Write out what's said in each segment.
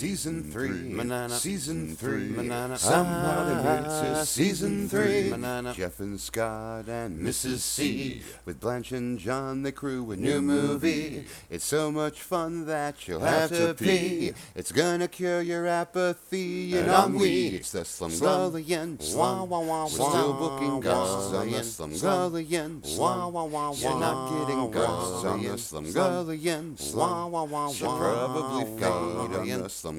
season three, Manana. season three. Manana. Somehow they made it to Ah, season three. Manana. Jeff and Scott and Mrs. C. With Blanche and John, they crew a new movie. It's so much fun that you'll have to pee. It's gonna cure your apathy and ennui. It's the Slumgullion. Wah, We're still booking guests on the Slumgullion. Wah, You're not getting guests on the Slumgullion. Wah, Should probably feed on the Slumgullion.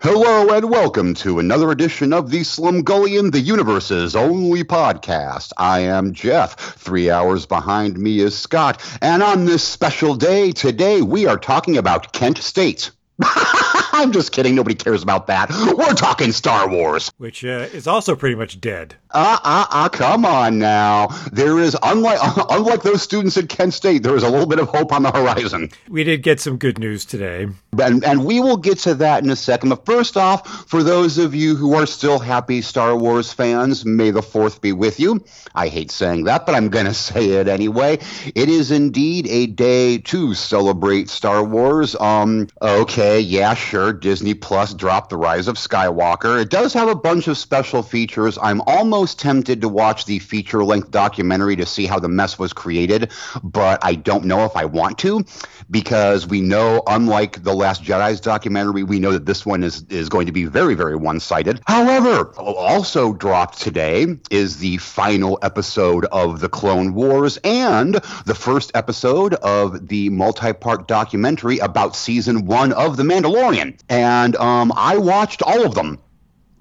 Hello and welcome to another edition of the Slumgullion, the universe's only podcast. I am Jeff. Three hours behind me is Scott. And on this special day today, we are talking about Kent State. I'm just kidding. Nobody cares about that. We're talking Star Wars. which uh, is also pretty much dead. Uh, uh, uh, come on now. There is, unlike, unlike those students at Kent State, there is a little bit of hope on the horizon. We did get some good news today. And, and we will get to that in a second. But first off, for those of you who are still happy Star Wars fans, may the fourth be with you. I hate saying that, but I'm going to say it anyway. It is indeed a day to celebrate Star Wars. Um, okay, yeah, sure. Disney Plus dropped The Rise of Skywalker. It does have a bunch of special features. I'm almost tempted to watch the feature length documentary to see how the mess was created, but I don't know if I want to because we know, unlike the Last Jedi's documentary, we know that this one is, is going to be very, very one sided. However, also dropped today is the final episode of The Clone Wars and the first episode of the multi part documentary about season one of The Mandalorian. And um, I watched all of them.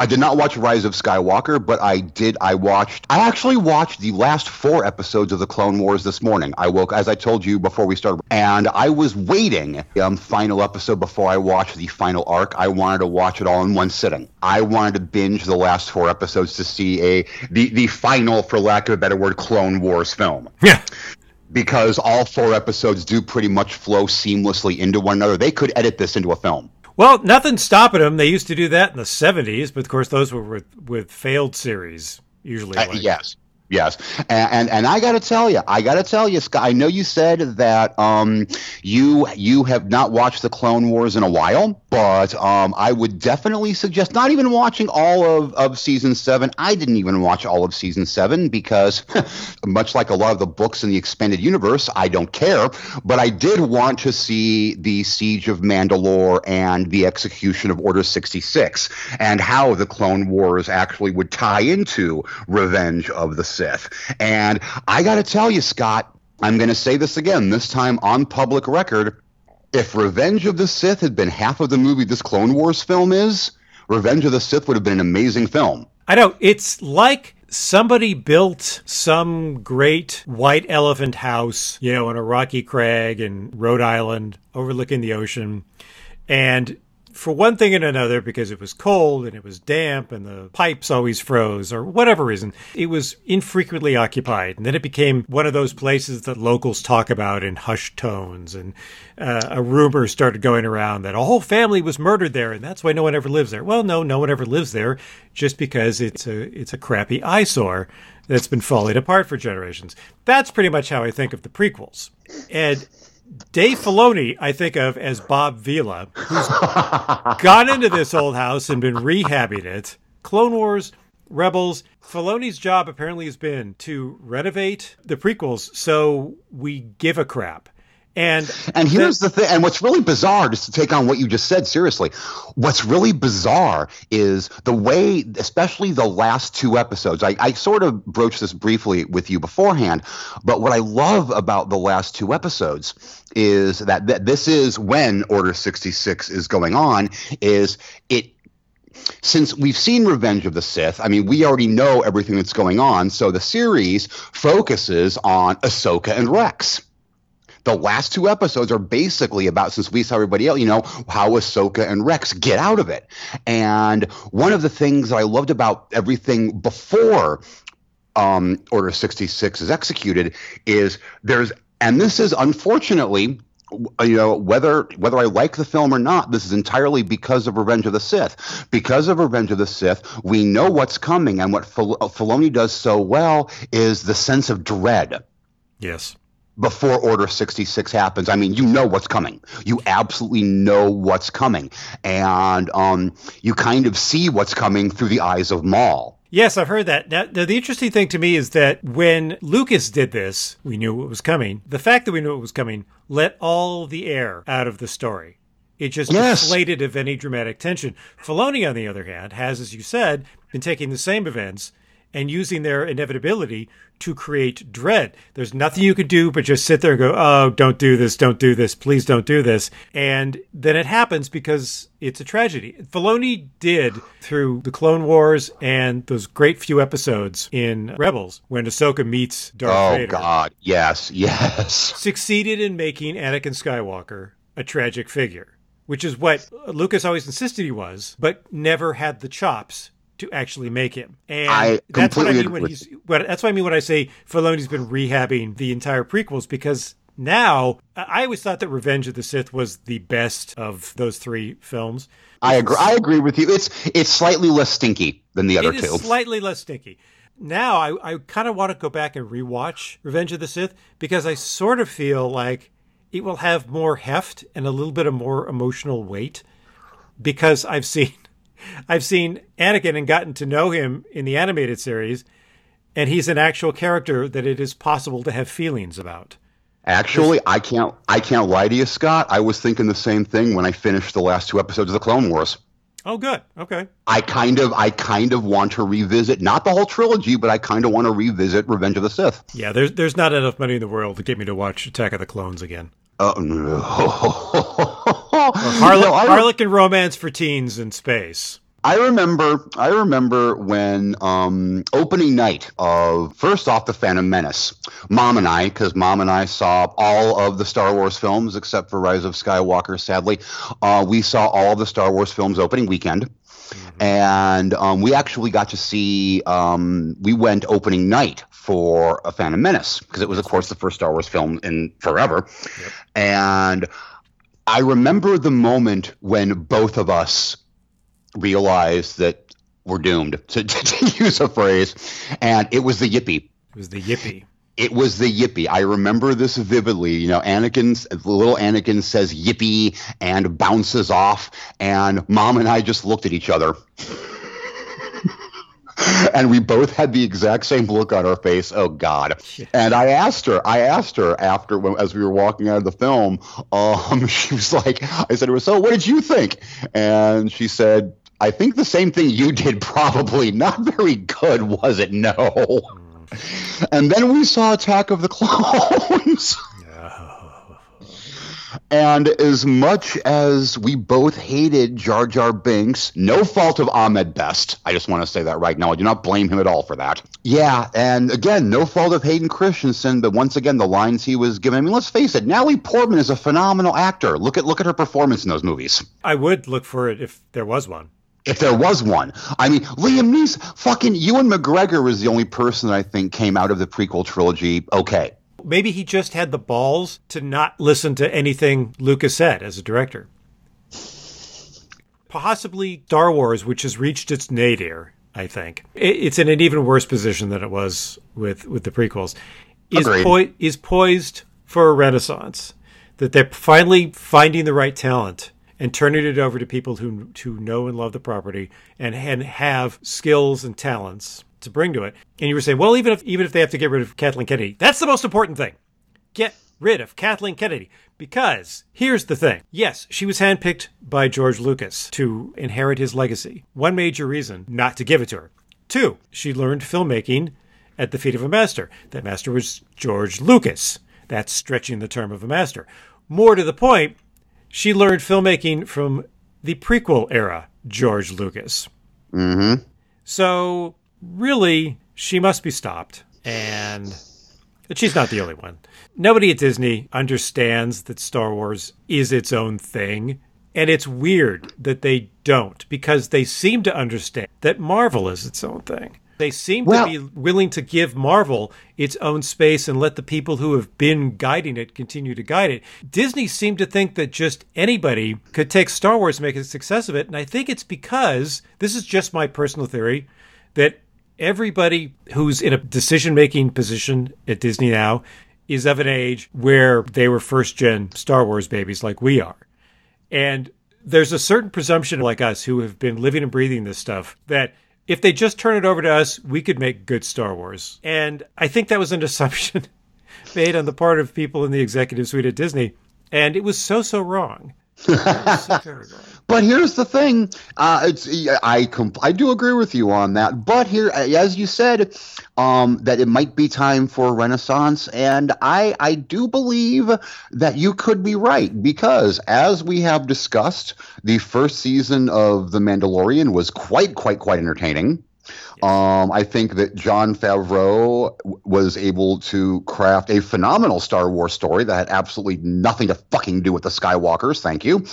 I did not watch Rise of Skywalker, but I did. I watched. I actually watched the last four episodes of the Clone Wars this morning. I woke, as I told you before we started, and I was waiting um final episode before I watched the final arc. I wanted to watch it all in one sitting. I wanted to binge the last four episodes to see a the the final, for lack of a better word, Clone Wars film Yeah. because all four episodes do pretty much flow seamlessly into one another. They could edit this into a film. Well, nothing's stopping them. They used to do that in the 70s, but of course, those were with, with failed series, usually. Uh, like- yes. Yes, and and, and I got to tell you, I got to tell you, Scott. I know you said that um, you you have not watched the Clone Wars in a while, but um, I would definitely suggest not even watching all of, of season seven. I didn't even watch all of season seven because, much like a lot of the books in the expanded universe, I don't care. But I did want to see the Siege of Mandalore and the execution of Order sixty six, and how the Clone Wars actually would tie into Revenge of the Sith. And I got to tell you, Scott, I'm going to say this again, this time on public record. If Revenge of the Sith had been half of the movie this Clone Wars film is, Revenge of the Sith would have been an amazing film. I know. It's like somebody built some great white elephant house, you know, on a rocky crag in Rhode Island overlooking the ocean. And for one thing and another, because it was cold and it was damp and the pipes always froze or whatever reason, it was infrequently occupied. And then it became one of those places that locals talk about in hushed tones. And uh, a rumor started going around that a whole family was murdered there and that's why no one ever lives there. Well, no, no one ever lives there just because it's a, it's a crappy eyesore that's been falling apart for generations. That's pretty much how I think of the prequels. And Dave Filoni, I think of as Bob Vila, who's gone into this old house and been rehabbing it. Clone Wars, Rebels. Filoni's job apparently has been to renovate the prequels so we give a crap. And And here's the thing, and what's really bizarre, just to take on what you just said seriously, what's really bizarre is the way, especially the last two episodes. I, I sort of broached this briefly with you beforehand, but what I love about the last two episodes is that, that this is when Order 66 is going on, is it since we've seen Revenge of the Sith, I mean, we already know everything that's going on. So the series focuses on Ahsoka and Rex the last two episodes are basically about since we saw everybody else, you know, how Ahsoka and Rex get out of it. And one of the things that I loved about everything before um, Order 66 is executed is there's, and this is unfortunately, you know, whether whether I like the film or not, this is entirely because of Revenge of the Sith. Because of Revenge of the Sith, we know what's coming, and what Fil- Filoni does so well is the sense of dread yes, before Order 66 happens. I mean, you know what's coming. You absolutely know what's coming. And um, you kind of see what's coming through the eyes of Maul. Yes, I've heard that. Now, now, the interesting thing to me is that when Lucas did this, we knew it was coming. The fact that we knew it was coming let all the air out of the story. It just Yes. deflated of any dramatic tension. Filoni, on the other hand, has, as you said, been taking the same events and using their inevitability to create dread. There's nothing you could do but just sit there and go, oh, don't do this, don't do this, please don't do this. And then it happens because it's a tragedy. Filoni did through the Clone Wars and those great few episodes in Rebels when Ahsoka meets Darth Oh, Vader God. Yes, yes. succeeded in making Anakin Skywalker a tragic figure, which is what Lucas always insisted he was, but never had the chops to actually make him. And I that's what I mean when he's what that's what I mean when I say Filoni's been rehabbing the entire prequels because now I always thought that Revenge of the Sith was the best of those three films. I agree. I agree with you. It's it's slightly less stinky than the other It two. is slightly less stinky. Now I, I kind of want to go back and rewatch Revenge of the Sith because I sort of feel like it will have more heft and a little bit of more emotional weight because I've seen I've seen Anakin and gotten to know him in the animated series, and he's an actual character that it is possible to have feelings about. Actually, I can't I can't lie to you, Scott. I was thinking the same thing when I finished the last two episodes of the Clone Wars. Oh, good. Okay. I kind of I kind of want to revisit not the whole trilogy, but I kind of want to revisit Revenge of the Sith. Yeah, there's there's not enough money in the world to get me to watch Attack of the Clones again. Oh no. Harle- No, Harlequin romance for teens in space. I remember I remember when um, opening night of first off the Phantom Menace. Mom and I, because Mom and I saw all of the Star Wars films except for Rise of Skywalker. Sadly, uh, we saw all of the Star Wars films opening weekend, and um, we actually got to see. Um, we went opening night for a Phantom Menace because it was, of course, the first Star Wars film in forever, and. I remember the moment when both of us realized that we're doomed, to, to use a phrase, and it was the yippee. It was the yippee. It was the yippee. I remember this vividly. You know, Anakin's little Anakin says yippee and bounces off, and Mom and I just looked at each other. and we both had the exact same look on our face. Oh God! And I asked her. I asked her after, when, as we were walking out of the film. Um, she was like, "I said to her, so what did you think?" And she said, "I think the same thing you did. Probably not very good, was it? No." And then we saw Attack of the Clones. And as much as we both hated Jar Jar Binks, no fault of Ahmed Best. I just want to say that right now. I do not blame him at all for that. Yeah, and again, no fault of Hayden Christensen, but once again, the lines he was given. I mean, let's face it, Natalie Portman is a phenomenal actor. Look at look at her performance in those movies. I would look for it if there was one. If there was one. I mean, Liam Neeson, fucking Ewan McGregor was the only person that I think came out of the prequel trilogy okay. Maybe he just had the balls to not listen to anything Lucas said as a director. Possibly Star Wars, which has reached its nadir, I think. It's in an even worse position than it was with, with the prequels. Is, poi- is poised for a renaissance. That they're finally finding the right talent and turning it over to people who who know and love the property and, and have skills and talents to bring to it. And you were saying, well, even if even if they have to get rid of Kathleen Kennedy, that's the most important thing. Get rid of Kathleen Kennedy. Because here's the thing. Yes, she was handpicked by George Lucas to inherit his legacy. One major reason not to give it to her. Two, she learned filmmaking at the feet of a master. That master was George Lucas. That's stretching the term of a master. More to the point, she learned filmmaking from the prequel era George Lucas. Mm-hmm. So really, she must be stopped. And she's not the only one. Nobody at Disney understands that Star Wars is its own thing. And it's weird that they don't, because they seem to understand that Marvel is its own thing. They seem Well- to be willing to give Marvel its own space and let the people who have been guiding it continue to guide it. Disney seemed to think that just anybody could take Star Wars and make a success of it. And I think it's because this is just my personal theory that everybody who's in a decision making position at Disney now is of an age where they were first gen Star Wars babies like we are. And there's a certain presumption like us who have been living and breathing this stuff that if they just turn it over to us, we could make good Star Wars. And I think that was an assumption made on the part of people in the executive suite at Disney. And it was so, so wrong. so wrong. But here's the thing: uh, it's I comp- I do agree with you on that. But here, as you said, um, that it might be time for a renaissance, and I I do believe that you could be right because, as we have discussed, the first season of The Mandalorian was quite quite quite entertaining. Um, I think that Jon Favreau was able to craft a phenomenal Star Wars story that had absolutely nothing to fucking do with the Skywalkers. Thank you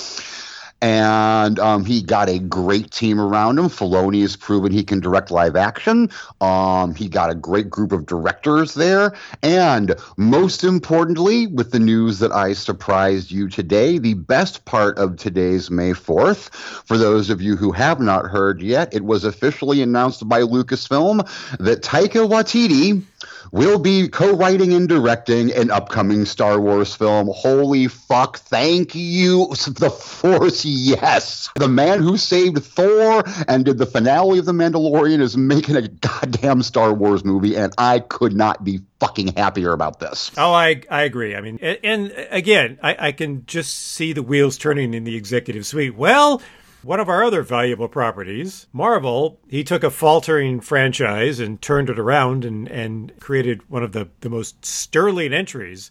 and um, he got a great team around him. Filoni has proven he can direct live action. Um, he got a great group of directors there, and most importantly, with the news that I surprised you today, the best part of today's May fourth, for those of you who have not heard yet, it was officially announced by Lucasfilm that Taika Waititi will be co-writing and directing an upcoming Star Wars film. Holy fuck! Thank you, the Force. Yes, the man who saved Thor and did the finale of The Mandalorian is making a goddamn Star Wars movie, and I could not be fucking happier about this. Oh, I I agree. I mean, and, again, I, I can just see the wheels turning in the executive suite. Well, one of our other valuable properties, Marvel, he took a faltering franchise and turned it around and, and created one of the, the most sterling entries.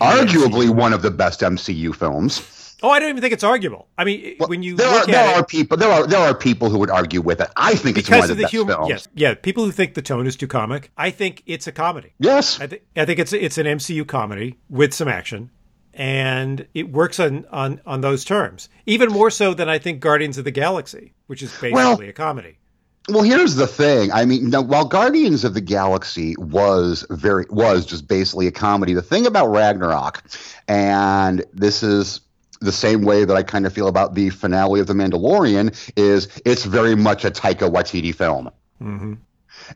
Arguably one of the best MCU films. Oh, I don't even think it's arguable. I mean, well, when you there are, there are it, people there are there are people who would argue with it. I think it's one of the, the best humor. Films. Yes, yeah, people who think the tone is too comic. I think it's a comedy. Yes, I, th- I think it's it's an MCU comedy with some action and it works on, on, on those terms, even more so than I think Guardians of the Galaxy, which is basically well, a comedy. Well, here's the thing. I mean, now, while Guardians of the Galaxy was very was just basically a comedy, the thing about Ragnarok, and this is the same way that I kind of feel about the finale of The Mandalorian, is it's very much a Taika Waititi film. Mm-hmm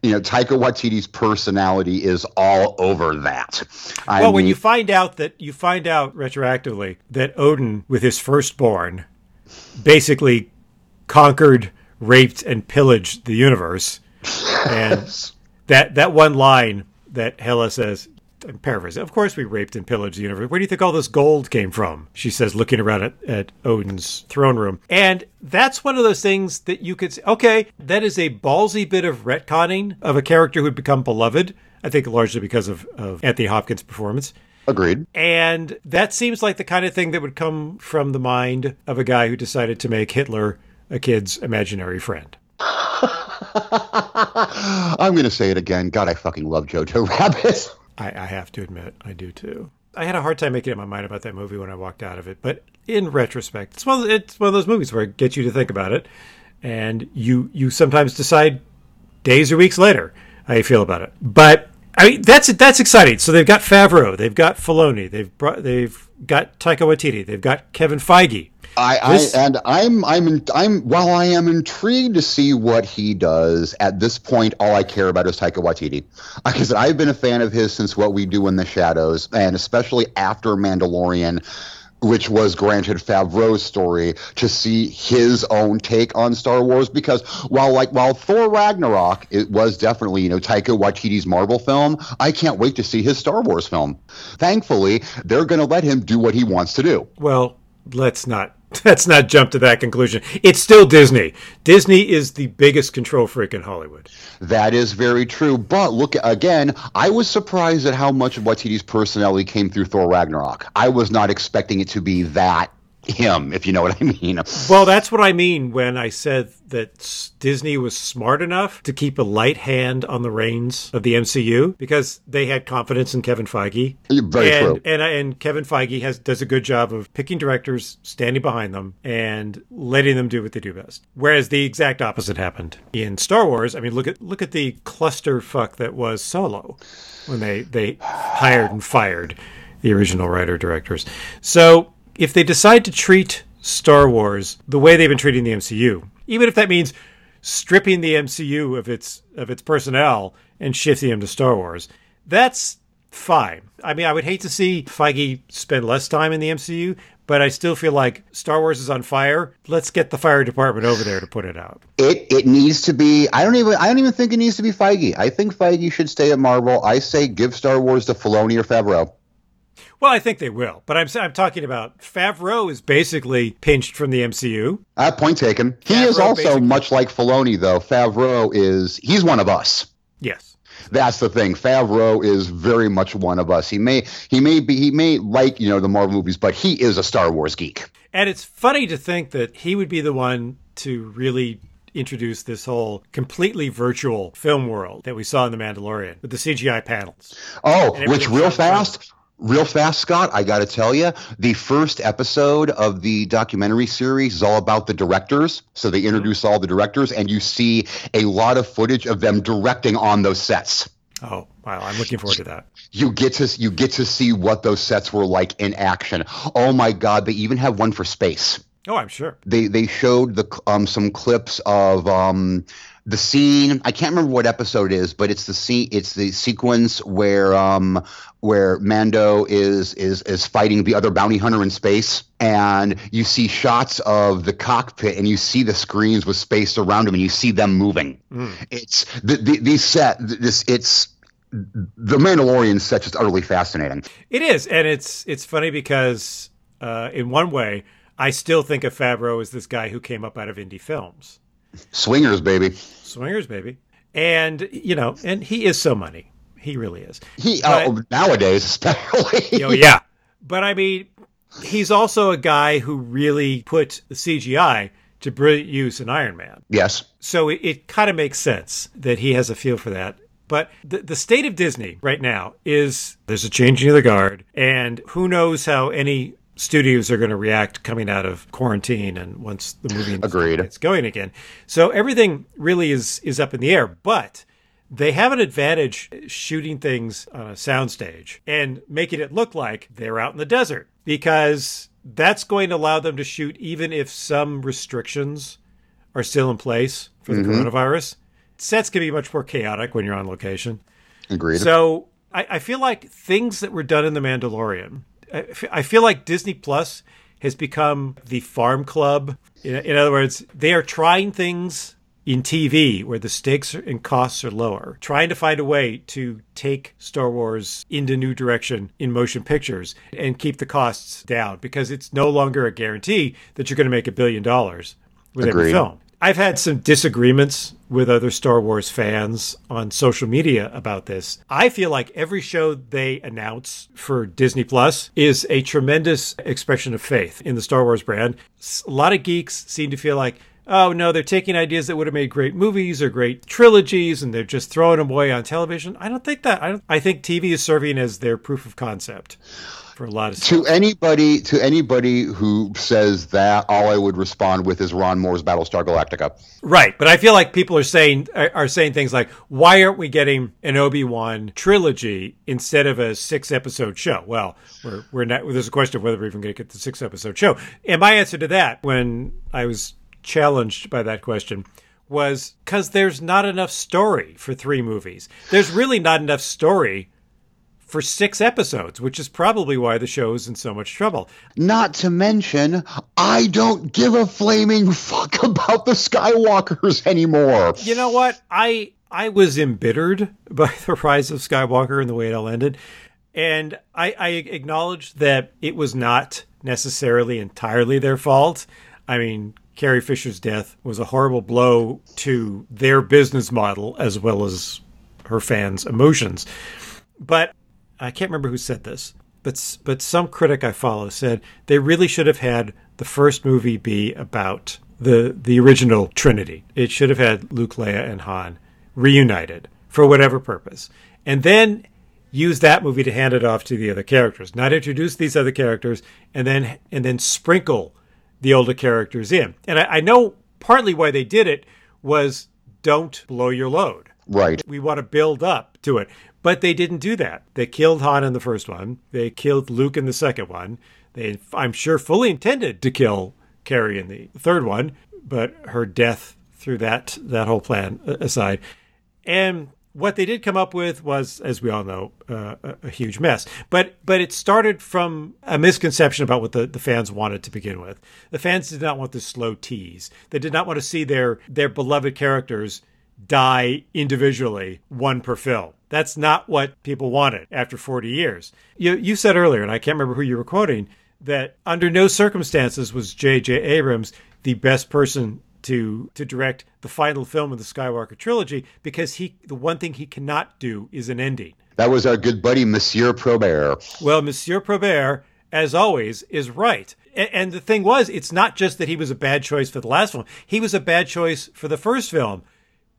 you know, Taika Waititi's personality is all over that. I well, mean, when you find out that you find out retroactively that Odin, with his firstborn, basically conquered, raped, and pillaged the universe, and that that one line that Hela says, I'm paraphrasing. Of course, we raped and pillaged the universe. Where do you think all this gold came from? She says, looking around at, at Odin's throne room. And that's one of those things that you could say, okay, that is a ballsy bit of retconning of a character who'd become beloved. I think largely because of, of Anthony Hopkins' performance. Agreed. And that seems like the kind of thing that would come from the mind of a guy who decided to make Hitler a kid's imaginary friend. I'm going to say it again. God, I fucking love Jojo Rabbit. I, I have to admit, I do too. I had a hard time making up my mind about that movie when I walked out of it, but in retrospect, it's one it's one of those movies where it gets you to think about it, and you you sometimes decide days or weeks later how you feel about it. But I mean, that's that's exciting. So they've got Favreau, they've got Filoni, they've brought, they've got Taika Waititi, they've got Kevin Feige, I, this... I, and I'm I'm I'm while I am intrigued to see what he does at this point, all I care about is Taika Waititi. Because I've been a fan of his since What We Do in the Shadows, and especially after Mandalorian, which was granted Favreau's story to see his own take on Star Wars. Because while like while Thor Ragnarok it was definitely you know Taika Waititi's Marvel film, I can't wait to see his Star Wars film. Thankfully, they're going to let him do what he wants to do. Well, let's not let's not jump to that conclusion. It's still Disney. Disney is the biggest control freak in Hollywood. That is very true. But look again, I was surprised at how much of Waititi's personality came through Thor Ragnarok. I was not expecting it to be that him, if you know what I mean. Well, that's what I mean when I said that Disney was smart enough to keep a light hand on the reins of the MCU because they had confidence in Kevin Feige. Very and, true. And, and Kevin Feige has does a good job of picking directors, standing behind them, and letting them do what they do best. Whereas the exact opposite happened in Star Wars. I mean, look at look at the clusterfuck that was Solo when they they hired and fired the original writer directors. So if they decide to treat Star Wars the way they've been treating the MCU, even if that means stripping the MCU of its of its personnel and shifting them to Star Wars, that's fine. I mean, I would hate to see Feige spend less time in the MCU, but I still feel like Star Wars is on fire. Let's get the fire department over there to put it out. It it needs to be. I don't even. I don't even think it needs to be Feige. I think Feige should stay at Marvel. I say give Star Wars to Filoni or Favreau. Well, I think they will, but I'm I'm talking about Favreau is basically pinched from the MCU. Uh, point taken. He Favreau is also basically- much like Filoni, though. Favreau is he's one of us. Yes. That's the thing. Favreau is very much one of us. He may he may be he may like you know the Marvel movies, but he is a Star Wars geek. And it's funny to think that he would be the one to really introduce this whole completely virtual film world that we saw in The Mandalorian with the CGI panels. Oh, which real fast, real fast, Scott. I got to tell you, the first episode of the documentary series is all about the directors. So they introduce all the directors, and you see a lot of footage of them directing on those sets. Oh, wow. I'm looking forward to that. You get to you get to see what those sets were like in action. Oh my God! They even have one for space. Oh, I'm sure. they they showed the um some clips of um the scene I can't remember what episode it is but it's the scene it's the sequence where um where Mando is is is fighting the other bounty hunter in space and you see shots of the cockpit and you see the screens with space around him and you see them moving. It's the, the these set this it's the Mandalorian set just utterly fascinating. It is, and it's it's funny because uh, in one way, I still think of Favreau as this guy who came up out of indie films, swingers baby swingers, baby, and you know, and he is so money. He really is. he But- uh, nowadays especially Oh yeah, but I mean, he's also a guy who really put the CGI to brilliant use in Iron Man. yes So it, it kind of makes sense that he has a feel for that. But the, the state of Disney right now is there's a changing of the guard, and who knows how any studios are going to react coming out of quarantine and once the movie Agreed. gets going again. So everything really is is up in the air, but they have an advantage shooting things on a soundstage and making it look like they're out in the desert because that's going to allow them to shoot even if some restrictions are still in place for the mm-hmm. coronavirus. Sets can be much more chaotic when you're on location. agreed So I, I feel like things that were done in The Mandalorian, I, feel like Disney Plus has become the farm club. In, other words, they are trying things in TV where the stakes and costs are lower, trying to find a way to take Star Wars into new direction in motion pictures and keep the costs down because it's no longer a guarantee that you're going to make a billion dollars with every film. I've had some disagreements with other Star Wars fans on social media about this. I feel like every show they announce for Disney Plus is a tremendous expression of faith in the Star Wars brand. A lot of geeks seem to feel like, oh no, they're taking ideas that would have made great movies or great trilogies and they're just throwing them away on television. I don't think that. I, don't, I think TV is serving as their proof of concept for a lot of stuff. to anybody to anybody who says that all i would respond with is ron moore's battlestar galactica Right, but I feel like people are saying are saying things like, "Why aren't we getting an Obi Wan trilogy instead of a six episode show?" Well, we're we're not. There's a question of whether we're even going to get the six episode show. And my answer to that, when I was challenged by that question, was because there's not enough story for three movies. There's really not enough story for six episodes, which is probably why the show is in so much trouble. not to mention i don't give a flaming fuck about the skywalkers anymore You know what? I I was embittered by the rise of Skywalker and the way it all ended, and I, I acknowledge that it was not necessarily entirely their fault. I mean, Carrie Fisher's death was a horrible blow to their business model as well as her fans' emotions. But I can't remember who said this, but but some critic I follow said they really should have had the first movie be about the the original Trinity. It should have had Luke, Leia, and Han reunited for whatever purpose, and then use that movie to hand it off to the other characters. Not introduce these other characters and then and then sprinkle the older characters in. And I, I know partly why they did it was don't blow your load right we want to build up to it. But they didn't do that. They killed Han in the first one. They killed Luke in the second one. They, I'm sure, fully intended to kill Carrie in the third one, but her death threw that that whole plan aside. And what they did come up with was, as we all know, uh, a, a, huge mess. But but it started from a misconception about what the, the fans wanted to begin with. The fans did not want the slow tease. They did not want to see their their beloved characters die individually, one per film. That's not what people wanted after 40 years. You you said earlier, and I can't remember who you were quoting, that under no circumstances was J.J. Abrams the best person to to direct the final film of the Skywalker trilogy because he the one thing he cannot do is an ending. That was our good buddy Monsieur Probert. Well, Monsieur Probert, as always, is right. And, and the thing was, it's not just that he was a bad choice for the last film; he was a bad choice for the first film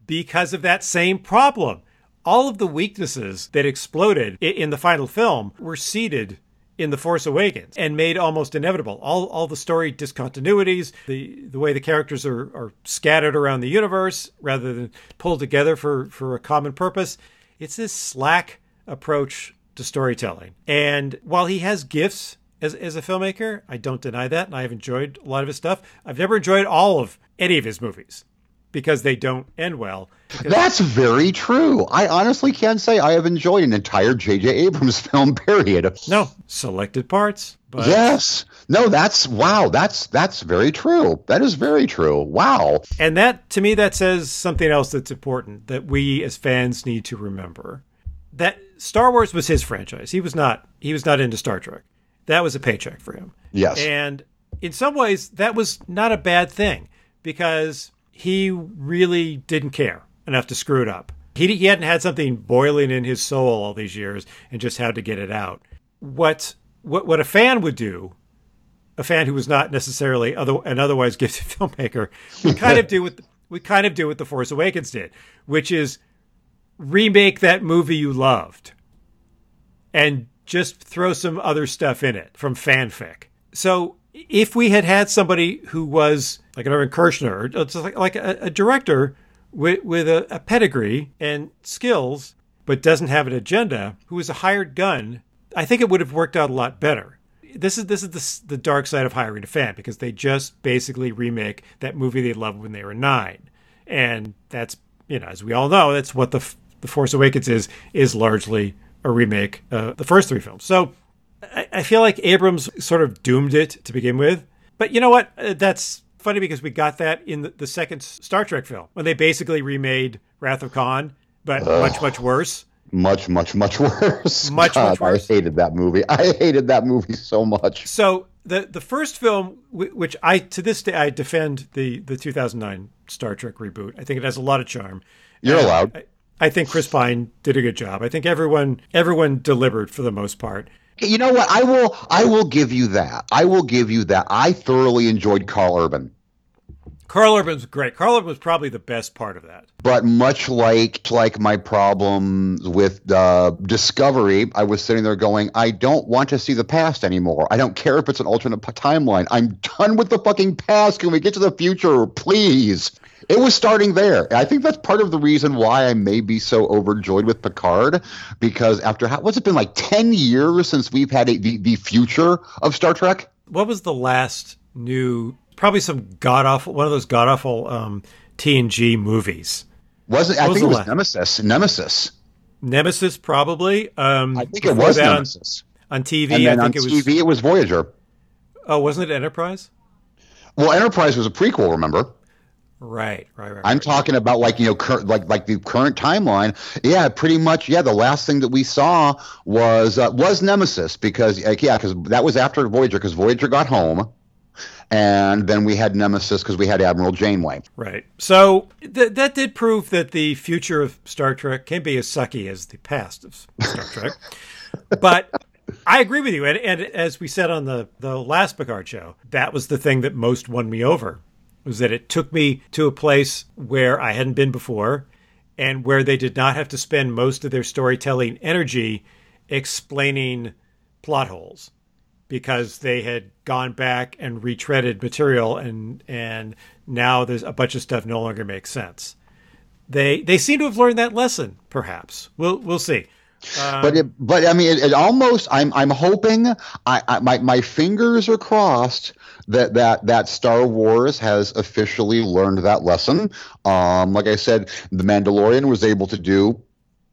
because of that same problem. All of the weaknesses that exploded in the final film were seeded in The Force Awakens and made almost inevitable. All all the story discontinuities, the the way the characters are, are scattered around the universe rather than pulled together for, for a common purpose. It's this slack approach to storytelling. And while he has gifts as, as a filmmaker, I don't deny that, and I've enjoyed a lot of his stuff. I've never enjoyed all of any of his movies because they don't end well. That's very true. I honestly can't say I have enjoyed an entire J.J. Abrams film. Period. No selected parts. But... Yes. No. That's wow. That's that's very true. That is very true. Wow. And that to me that says something else that's important that we as fans need to remember. That Star Wars was his franchise. He was not. He was not into Star Trek. That was a paycheck for him. Yes. And in some ways, that was not a bad thing because he really didn't care enough to screw it up. He, he hadn't had something boiling in his soul all these years and just had to get it out. What what what a fan would do, a fan who was not necessarily other, an otherwise gifted filmmaker, would kind of do what we kind of do what The Force Awakens did, which is remake that movie you loved and just throw some other stuff in it from fanfic. So if we had had somebody who was like an Irvin Kershner, or like, like a, a, director with, with a, a pedigree and skills, but doesn't have an agenda, who is a hired gun, I think it would have worked out a lot better. This is this is the, the dark side of hiring a fan because they just basically remake that movie they loved when they were nine, and that's you know as we all know that's what the the Force Awakens is is largely a remake of the first three films. So I, I feel like Abrams sort of doomed it to begin with. But you know what? Uh, that's funny because we got that in the, the second Star Trek film when they basically remade Wrath of Khan, but Ugh. much, much worse. Much, much, much worse. Much, God, much worse. I hated that movie. I hated that movie so much. So the the first film, which I to this day I defend the the 2009 Star Trek reboot. I think it has a lot of charm. You're allowed. I, I think Chris Pine did a good job. I think everyone everyone delivered for the most part. You know what? I will. I will give you that. I will give you that. I thoroughly enjoyed Karl Urban. Karl Urban's great. Karl Urban was probably the best part of that. But much like like my problems with uh, Discovery, I was sitting there going, I don't want to see the past anymore. I don't care if it's an alternate timeline. I'm done with the fucking past. Can we get to the future, please? It was starting there. I think that's part of the reason why I may be so overjoyed with Picard, because after how, what's it been like ten years since we've had a, the the future of Star Trek? What was the last new? Probably some god awful one of those god awful um, TNG movies. Wasn't I think it was last? Nemesis? Nemesis. Nemesis, probably. Um, I think it was Nemesis on, on TV. And then I think on it was TV. It was Voyager. Oh, wasn't it Enterprise? Well, Enterprise was a prequel. Remember? Right, right, right. I'm right. talking about like you know, cur- like like the current timeline. Yeah, pretty much. Yeah, the last thing that we saw was uh, was Nemesis because like, yeah, because that was after Voyager because Voyager got home, and then we had Nemesis because we had Admiral Janeway. Right. So th- that did prove that the future of Star Trek can be as sucky as the past of Star Trek, but. I agree with you, and, and as we said on the the last Picard show, that was the thing that most won me over was that it took me to a place where I hadn't been before and where they did not have to spend most of their storytelling energy explaining plot holes because they had gone back and retreaded material and and now there's a bunch of stuff no longer makes sense. They they seem to have learned that lesson perhaps. We'll we'll see. Um, but it, but I mean, it, it, almost. I'm I'm hoping. I, I my my fingers are crossed that that that Star Wars has officially learned that lesson. Um, like I said, The Mandalorian was able to do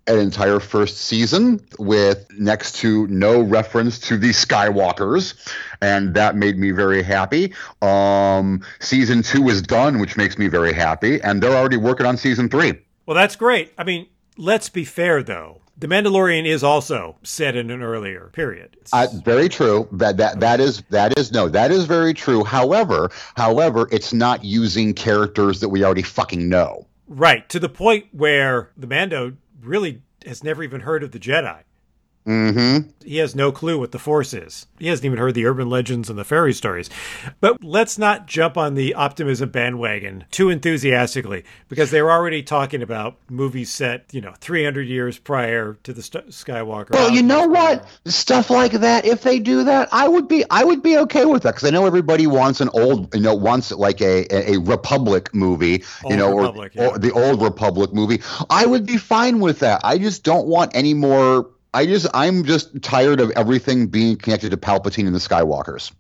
an entire first season with next to no reference to the Skywalkers, and that made me very happy. Um, season two is done, which makes me very happy, and they're already working on season three. Well, that's great. I mean, let's be fair though. The Mandalorian is also set in an earlier period. Uh, very true. That that that is that is no, that is very true. However, however, it's not using characters that we already fucking know. Right to the point where the Mando really has never even heard of the Jedi. Mm-hmm. He has no clue what the Force is. He hasn't even heard the urban legends and the fairy stories. But let's not jump on the optimism bandwagon too enthusiastically because they were already talking about movies set, you know, 300 years prior to the St- Skywalker. Well, you know what? Stuff like that. If they do that, I would be I would be okay with that because I know everybody wants an old, you know, wants like a a, a Republic movie, Old you know, Republic, or, yeah. or the old Republic movie. I would be fine with that. I just don't want any more. I just I'm just tired of everything being connected to Palpatine and the Skywalkers.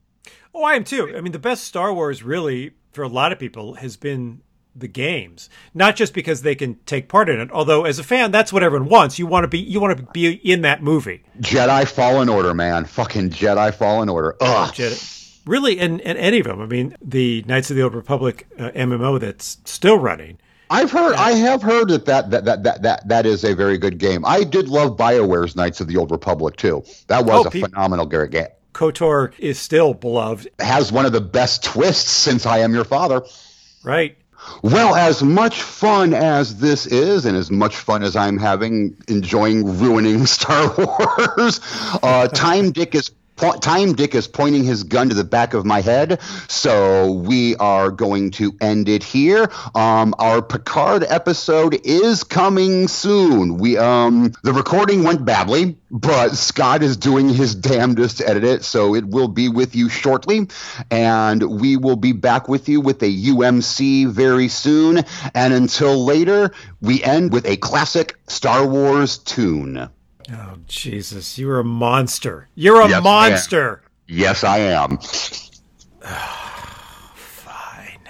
Oh, I am too. I mean, the best Star Wars really, for a lot of people, has been the games. Not just because they can take part in it, although as a fan, that's what everyone wants. You want to be you want to be in that movie. Jedi Fallen Order, man, fucking Jedi Fallen Order. Ugh. Jedi- Really, and, and any of them. I mean, the Knights of the Old Republic uh, MMO that's still running. I've heard, I have heard that that, that that that that that is a very good game. I did love Bioware's Knights of the Old Republic too. That was Oh, a pe- phenomenal game. KOTOR is still beloved, Has one of the best twists since I Am Your Father. right? Well, as much fun as this is, and as much fun as I'm having enjoying ruining Star Wars, uh, Time Dick is. Time Dick is pointing his gun to the back of my head, so we are going to end it here. Um, our Picard episode is coming soon. We um, the recording went badly, but Scott is doing his damnedest to edit it, so it will be with you shortly, and we will be back with you with a UMC very soon. And until later, we end with a classic Star Wars tune. Oh Jesus, you're a monster. You're a Yes, I monster. Yes, I am. Fine.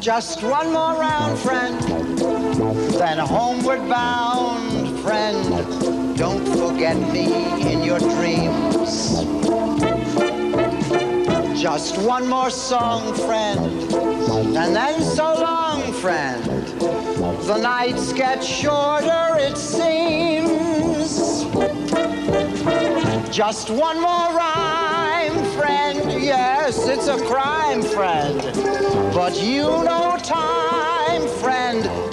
Just one more round, friend, then homeward bound, friend. Don't forget me in your dreams. Just one more song, friend, and then so long, friend. The nights get shorter, it seems. Just one more rhyme, friend. Yes, it's a crime, friend. But you know time, friend.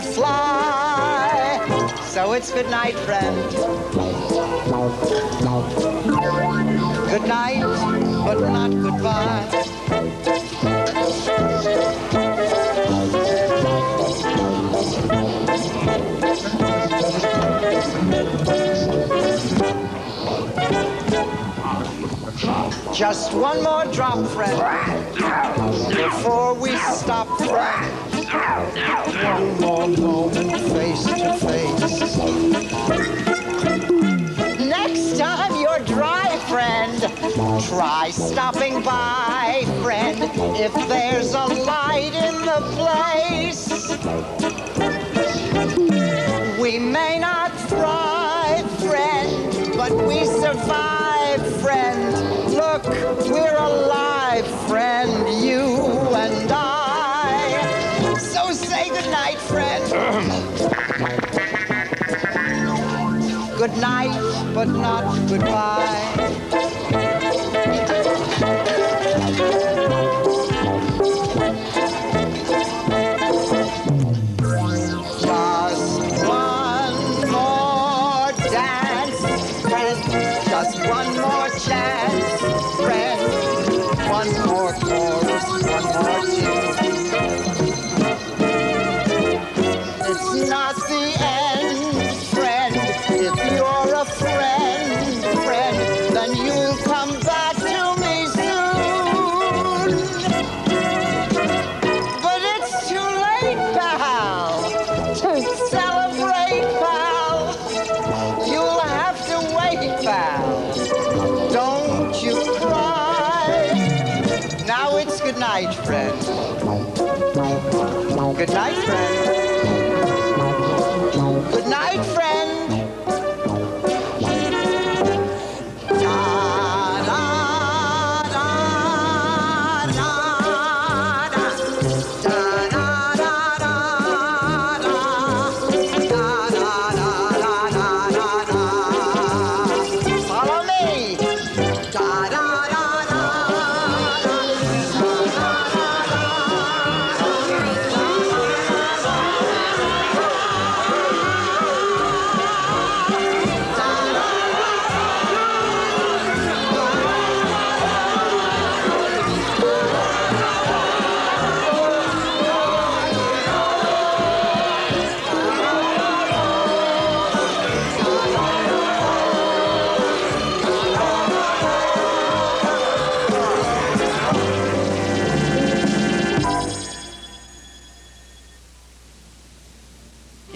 Fly. So it's good night, friend. Good night, but not goodbye. Just one more drop, friend, before we stop, friend. One more moment, face to face. Next time you're dry, friend, try stopping by, friend. If there's a light in the place, we may not thrive, friend, but we survive, friend. Look, we're alive, friend, you and I. Good night, but not goodbye. Good night, friend.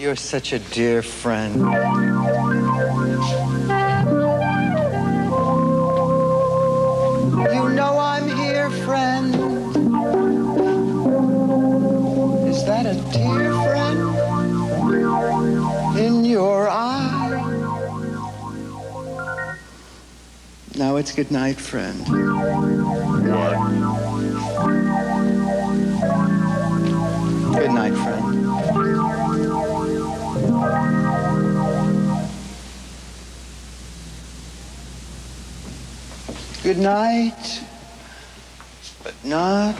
You're such a dear friend. You know I'm here, friend. Is that a tear, friend? In your eye? Now it's good night, friend. Good night, friend. Good night, but not